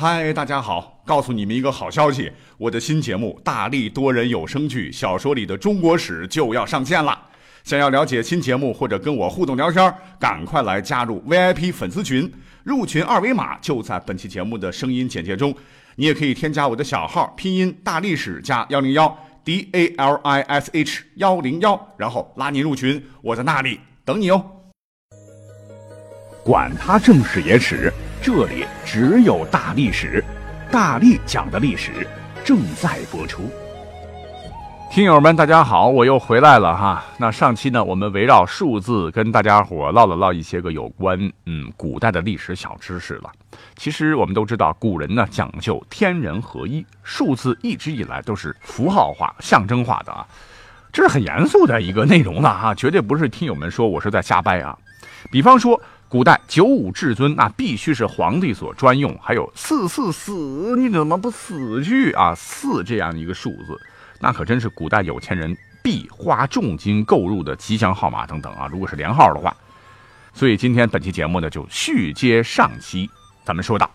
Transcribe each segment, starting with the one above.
嗨，大家好！告诉你们一个好消息，我的新节目《大力多人有声剧小说里的中国史》就要上线了。想要了解新节目或者跟我互动聊天，赶快来加入 VIP 粉丝群，入群二维码就在本期节目的声音简介中。你也可以添加我的小号，拼音大历史加幺零幺 D A L I S H 幺零幺，然后拉你入群，我在那里等你哦。管他正史野史，这里只有大历史，大力讲的历史正在播出。听友们，大家好，我又回来了哈。那上期呢，我们围绕数字跟大家伙唠了唠一些个有关嗯古代的历史小知识了。其实我们都知道，古人呢讲究天人合一，数字一直以来都是符号化、象征化的啊，这是很严肃的一个内容了哈，绝对不是听友们说我是在瞎掰啊。比方说，古代九五至尊那必须是皇帝所专用，还有四四死，你怎么不死去啊？四这样一个数字。那可真是古代有钱人必花重金购入的吉祥号码等等啊！如果是连号的话，所以今天本期节目呢就续接上期，咱们说到，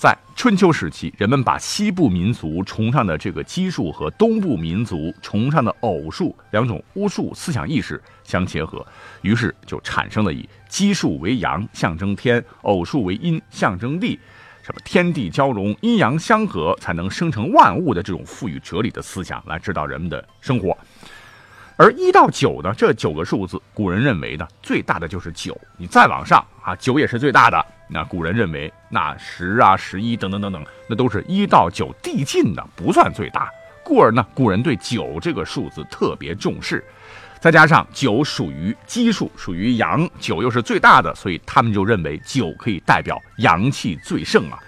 在春秋时期，人们把西部民族崇尚的这个奇数和东部民族崇尚的偶数两种巫术思想意识相结合，于是就产生了以奇数为阳，象征天；偶数为阴，象征地。什么天地交融、阴阳相合，才能生成万物的这种赋予哲理的思想来指导人们的生活。而一到九呢，这九个数字，古人认为呢，最大的就是九。你再往上啊，九也是最大的。那古人认为，那十啊、十一等等等等，那都是一到九递进的，不算最大。故而呢，古人对九这个数字特别重视。再加上九属于奇数，属于阳，九又是最大的，所以他们就认为九可以代表阳气最盛啊。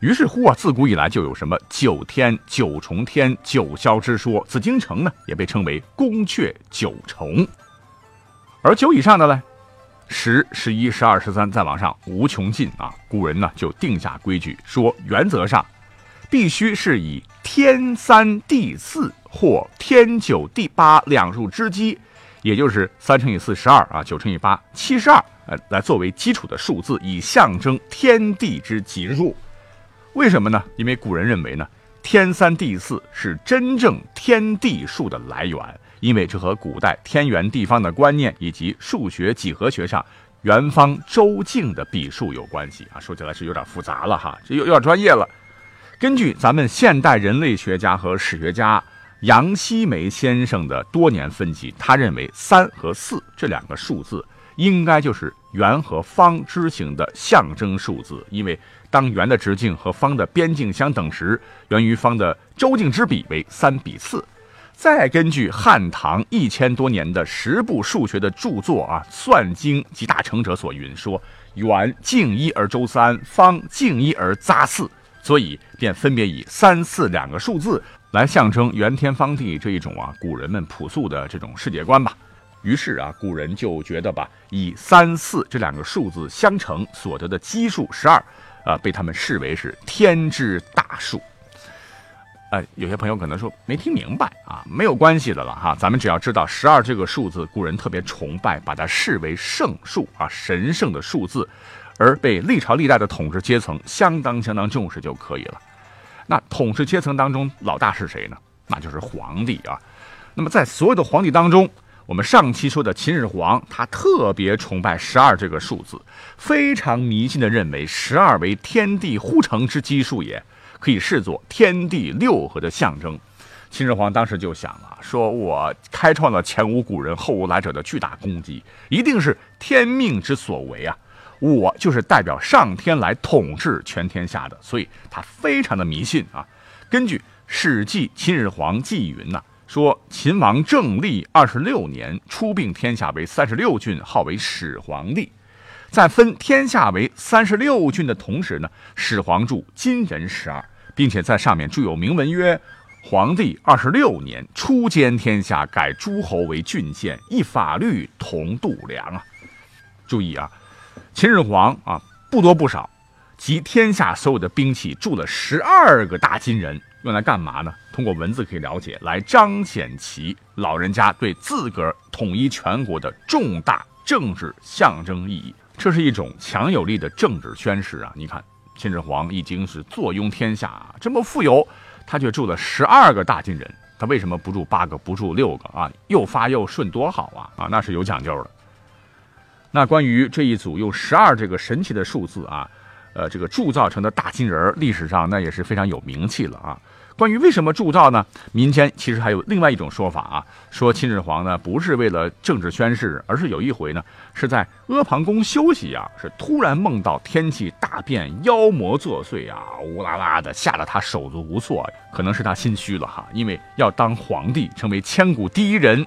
于是乎啊，自古以来就有什么九天、九重天、九霄之说。紫禁城呢，也被称为宫阙九重。而九以上的呢，十、十一、十二、十三，再往上无穷尽啊。古人呢就定下规矩，说原则上必须是以天三地四。或天九地八两数之基，也就是三乘以四十二啊，九乘以八七十二，呃，来作为基础的数字，以象征天地之吉数。为什么呢？因为古人认为呢，天三地四是真正天地数的来源，因为这和古代天圆地方的观念以及数学几何学上圆方周径的笔数有关系啊。说起来是有点复杂了哈，这有有点专业了。根据咱们现代人类学家和史学家。杨希梅先生的多年分析，他认为三和四这两个数字应该就是圆和方之行的象征数字，因为当圆的直径和方的边径相等时，圆与方的周径之比为三比四。再根据汉唐一千多年的十部数学的著作啊，《算经》集大成者所云说，圆径一而周三，方径一而匝四，所以便分别以三四两个数字。来象征圆天方地这一种啊，古人们朴素的这种世界观吧。于是啊，古人就觉得吧，以三四这两个数字相乘所得的奇数十二，啊，被他们视为是天之大数。哎，有些朋友可能说没听明白啊，没有关系的了哈。咱们只要知道十二这个数字，古人特别崇拜，把它视为圣数啊，神圣的数字，而被历朝历代的统治阶层相当相当重视就可以了。那统治阶层当中老大是谁呢？那就是皇帝啊。那么在所有的皇帝当中，我们上期说的秦始皇，他特别崇拜十二这个数字，非常迷信的认为十二为天地呼成之基数，也可以视作天地六合的象征。秦始皇当时就想了，说我开创了前无古人后无来者的巨大功绩，一定是天命之所为啊。我就是代表上天来统治全天下的，所以他非常的迷信啊。根据《史记·秦始皇纪》云呐，说秦王政历二十六年，出并天下为三十六郡，号为始皇帝。在分天下为三十六郡的同时呢，始皇铸金人十二，并且在上面铸有铭文曰：“皇帝二十六年，初兼天下，改诸侯为郡县，一法律同度量啊。”注意啊。秦始皇啊，不多不少，集天下所有的兵器铸了十二个大金人，用来干嘛呢？通过文字可以了解，来彰显其老人家对自个儿统一全国的重大政治象征意义。这是一种强有力的政治宣示啊！你看，秦始皇已经是坐拥天下，这么富有，他却住了十二个大金人，他为什么不住八个，不住六个啊？又发又顺，多好啊！啊，那是有讲究的。那关于这一组用十二这个神奇的数字啊，呃，这个铸造成的大金人，历史上那也是非常有名气了啊。关于为什么铸造呢？民间其实还有另外一种说法啊，说秦始皇呢不是为了政治宣誓，而是有一回呢是在阿房宫休息啊，是突然梦到天气大变，妖魔作祟啊，乌拉拉的吓得他手足无措，可能是他心虚了哈，因为要当皇帝，成为千古第一人，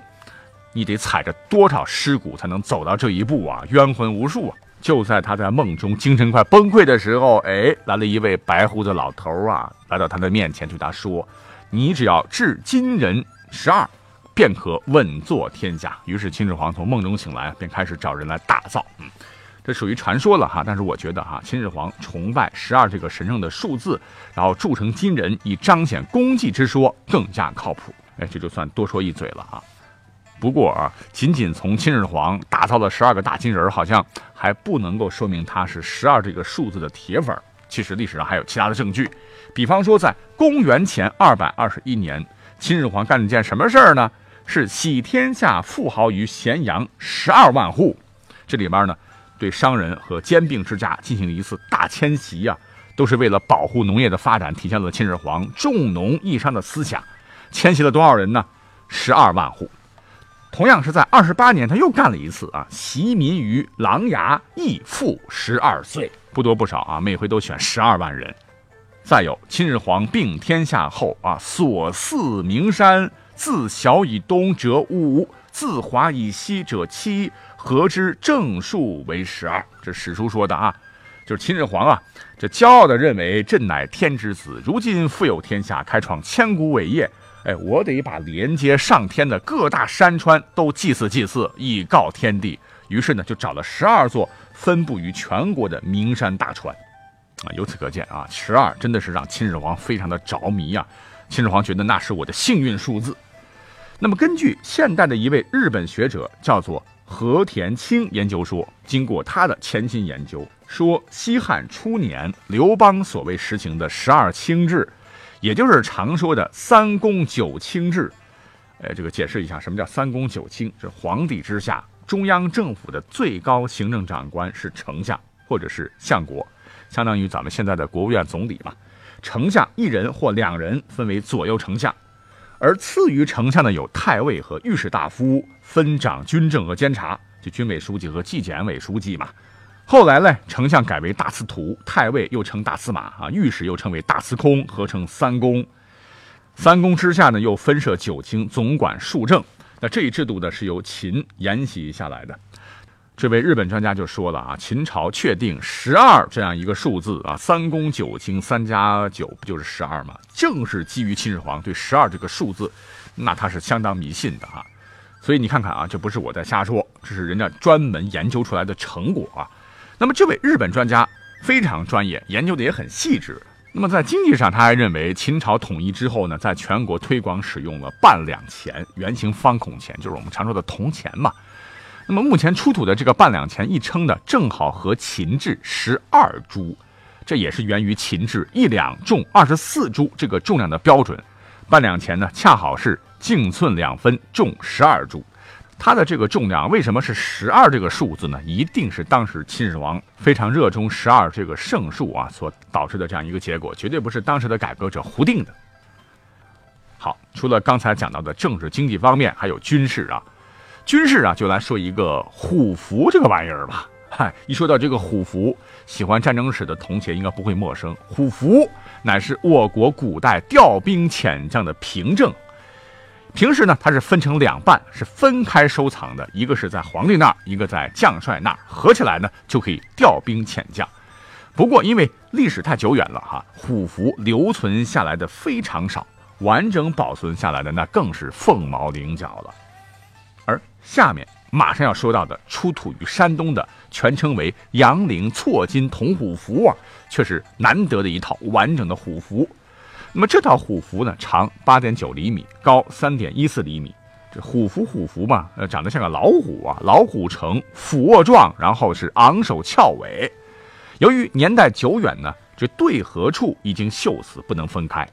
你得踩着多少尸骨才能走到这一步啊，冤魂无数啊。就在他在梦中精神快崩溃的时候，哎，来了一位白胡子老头啊，来到他的面前，对他说：“你只要治金人十二，便可稳坐天下。”于是秦始皇从梦中醒来，便开始找人来打造。嗯，这属于传说了哈，但是我觉得哈，秦始皇崇拜十二这个神圣的数字，然后铸成金人，以彰显功绩之说更加靠谱。哎，这就算多说一嘴了啊。不过啊，仅仅从秦始皇打造了十二个大金人，好像还不能够说明他是十二这个数字的铁粉。其实历史上还有其他的证据，比方说在公元前二百二十一年，秦始皇干了件什么事儿呢？是洗天下富豪于咸阳十二万户。这里边呢，对商人和兼并之家进行了一次大迁徙呀，都是为了保护农业的发展，体现了秦始皇重农抑商的思想。迁徙了多少人呢？十二万户。同样是在二十八年，他又干了一次啊，袭民于琅琊，亦复十二岁，不多不少啊，每回都选十二万人。再有，秦始皇并天下后啊，所祀名山，自小以东者五，自华以西者七，合之正数为十二。这史书说的啊，就是秦始皇啊，这骄傲的认为朕乃天之子，如今富有天下，开创千古伟业。哎，我得把连接上天的各大山川都祭祀祭祀，以告天地。于是呢，就找了十二座分布于全国的名山大川。啊，由此可见啊，十二真的是让秦始皇非常的着迷呀。秦始皇觉得那是我的幸运数字。那么，根据现代的一位日本学者叫做和田清研究说，经过他的潜心研究，说西汉初年刘邦所谓实行的十二卿制。也就是常说的三公九卿制，呃，这个解释一下，什么叫三公九卿？是皇帝之下，中央政府的最高行政长官是丞相或者是相国，相当于咱们现在的国务院总理嘛。丞相一人或两人分为左右丞相，而次于丞相的有太尉和御史大夫，分掌军政和监察，就军委书记和纪检委书记嘛。后来呢，丞相改为大司徒，太尉又称大司马啊，御史又称为大司空，合称三公。三公之下呢，又分设九卿，总管数政。那这一制度呢，是由秦沿袭下来的。这位日本专家就说了啊，秦朝确定十二这样一个数字啊，三公九卿，三加九不就是十二吗？正是基于秦始皇对十二这个数字，那他是相当迷信的哈。所以你看看啊，这不是我在瞎说，这是人家专门研究出来的成果啊。那么这位日本专家非常专业，研究的也很细致。那么在经济上，他还认为秦朝统一之后呢，在全国推广使用了半两钱，圆形方孔钱，就是我们常说的铜钱嘛。那么目前出土的这个半两钱一称呢，正好和秦制十二铢，这也是源于秦制一两重二十四铢这个重量的标准。半两钱呢，恰好是径寸两分，重十二铢。它的这个重量为什么是十二这个数字呢？一定是当时秦始皇非常热衷十二这个圣数啊所导致的这样一个结果，绝对不是当时的改革者胡定的。好，除了刚才讲到的政治经济方面，还有军事啊。军事啊，就来说一个虎符这个玩意儿吧。嗨，一说到这个虎符，喜欢战争史的同学应该不会陌生。虎符乃是我国古代调兵遣将的凭证。平时呢，它是分成两半，是分开收藏的，一个是在皇帝那儿，一个在将帅那儿，合起来呢就可以调兵遣将。不过因为历史太久远了哈，虎符留存下来的非常少，完整保存下来的那更是凤毛麟角了。而下面马上要说到的出土于山东的，全称为阳陵错金铜虎符啊，却是难得的一套完整的虎符。那么这套虎符呢，长八点九厘米，高三点一四厘米。这虎符虎符嘛，呃，长得像个老虎啊，老虎呈俯卧状，然后是昂首翘尾。由于年代久远呢，这对合处已经锈死，不能分开。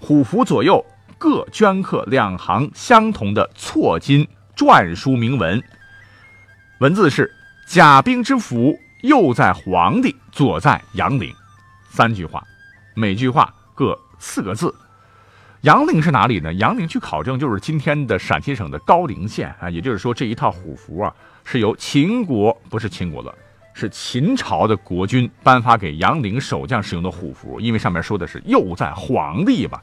虎符左右各镌刻两行相同的错金篆书铭文，文字是“甲兵之符，右在皇帝，左在杨陵”，三句话，每句话各四个字。杨陵是哪里呢？杨陵去考证就是今天的陕西省的高陵县啊，也就是说这一套虎符啊是由秦国不是秦国了，是秦朝的国君颁发给杨陵守将使用的虎符，因为上面说的是右在皇帝吧，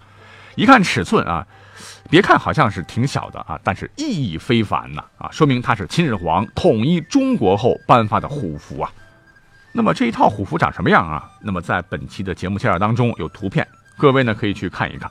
一看尺寸啊，别看好像是挺小的啊，但是意义非凡呐啊，说明它是秦始皇统一中国后颁发的虎符啊。那么这一套虎符长什么样啊？那么在本期的节目介绍当中有图片，各位呢可以去看一看。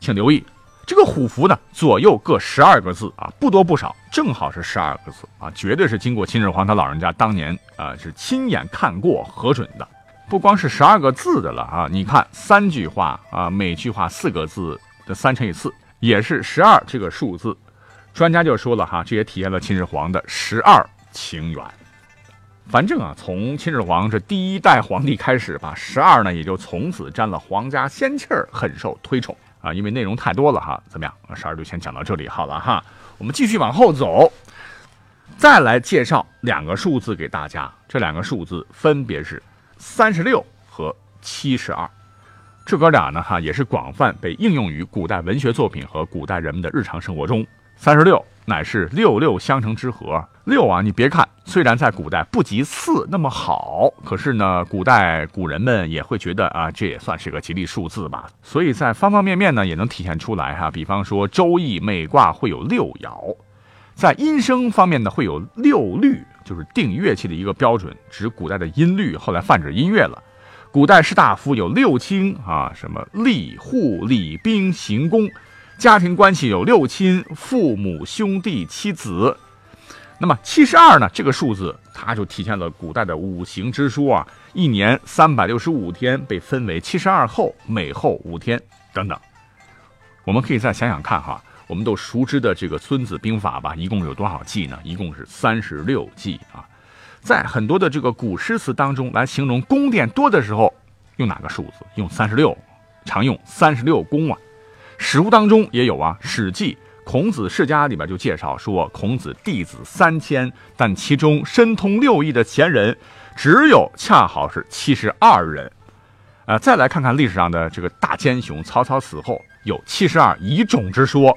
请留意，这个虎符呢，左右各十二个字啊，不多不少，正好是十二个字啊，绝对是经过秦始皇他老人家当年啊是亲眼看过核准的。不光是十二个字的了啊，你看三句话啊，每句话四个字的三乘以四，也是十二这个数字。专家就说了哈，这也体现了秦始皇的十二情缘。反正啊，从秦始皇这第一代皇帝开始吧，十二呢也就从此沾了皇家仙气儿，很受推崇。啊，因为内容太多了哈，怎么样？十二就先讲到这里好了哈。我们继续往后走，再来介绍两个数字给大家。这两个数字分别是三十六和七十二。这哥俩呢哈，也是广泛被应用于古代文学作品和古代人们的日常生活中。三十六乃是六六相乘之和。六啊，你别看虽然在古代不及四那么好，可是呢，古代古人们也会觉得啊，这也算是个吉利数字吧。所以在方方面面呢，也能体现出来哈。比方说《周易》每卦会有六爻，在音声方面呢，会有六律，就是定乐器的一个标准，指古代的音律，后来泛指音乐了。古代士大夫有六卿啊，什么吏、户、礼、兵、刑、工，家庭关系有六亲，父母、兄弟、妻子。那么七十二呢？这个数字它就体现了古代的五行之说啊，一年三百六十五天被分为七十二候，每候五天等等。我们可以再想想看哈，我们都熟知的这个《孙子兵法》吧，一共有多少计呢？一共是三十六计啊。在很多的这个古诗词当中来形容宫殿多的时候，用哪个数字？用三十六，常用三十六宫啊。史书当中也有啊，《史记》。孔子世家里边就介绍说，孔子弟子三千，但其中深通六艺的贤人，只有恰好是七十二人。呃，再来看看历史上的这个大奸雄曹操死后有七十二遗种之说。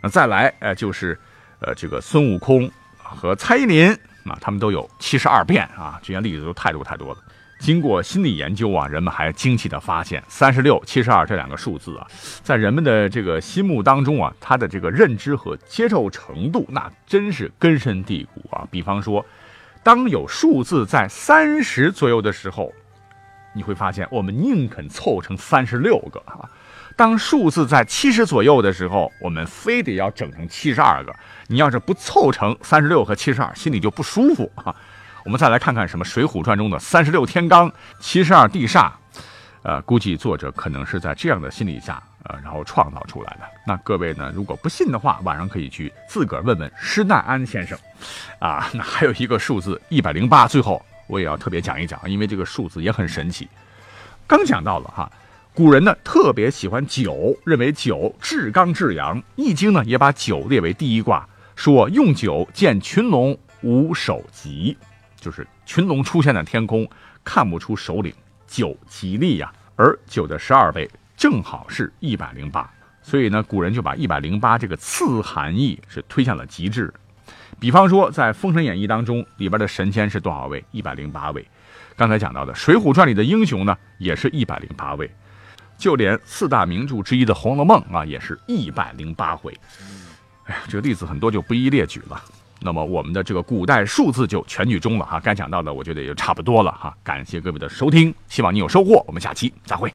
那再来，呃，就是呃这个孙悟空和蔡依林啊，他们都有七十二变啊，这些例子都太多太多了。经过心理研究啊，人们还惊奇地发现，三十六、七十二这两个数字啊，在人们的这个心目当中啊，它的这个认知和接受程度，那真是根深蒂固啊。比方说，当有数字在三十左右的时候，你会发现我们宁肯凑成三十六个啊；当数字在七十左右的时候，我们非得要整成七十二个。你要是不凑成三十六和七十二，心里就不舒服啊。我们再来看看什么《水浒传》中的三十六天罡、七十二地煞，呃，估计作者可能是在这样的心理下，呃，然后创造出来的。那各位呢，如果不信的话，晚上可以去自个儿问问施耐庵先生。啊，那还有一个数字一百零八，最后我也要特别讲一讲，因为这个数字也很神奇。刚讲到了哈，古人呢特别喜欢酒，认为酒至刚至阳，《易经》呢也把酒列为第一卦，说用酒见群龙无首级。就是群龙出现在天空，看不出首领，九吉利呀。而九的十二倍正好是一百零八，所以呢，古人就把一百零八这个次含义是推向了极致。比方说，在《封神演义》当中，里边的神仙是多少位？一百零八位。刚才讲到的《水浒传》里的英雄呢，也是一百零八位。就连四大名著之一的《红楼梦》啊，也是一百零八回。哎呀，这个例子很多，就不一一列举了。那么我们的这个古代数字就全剧终了哈，该讲到的我觉得也就差不多了哈，感谢各位的收听，希望你有收获，我们下期再会。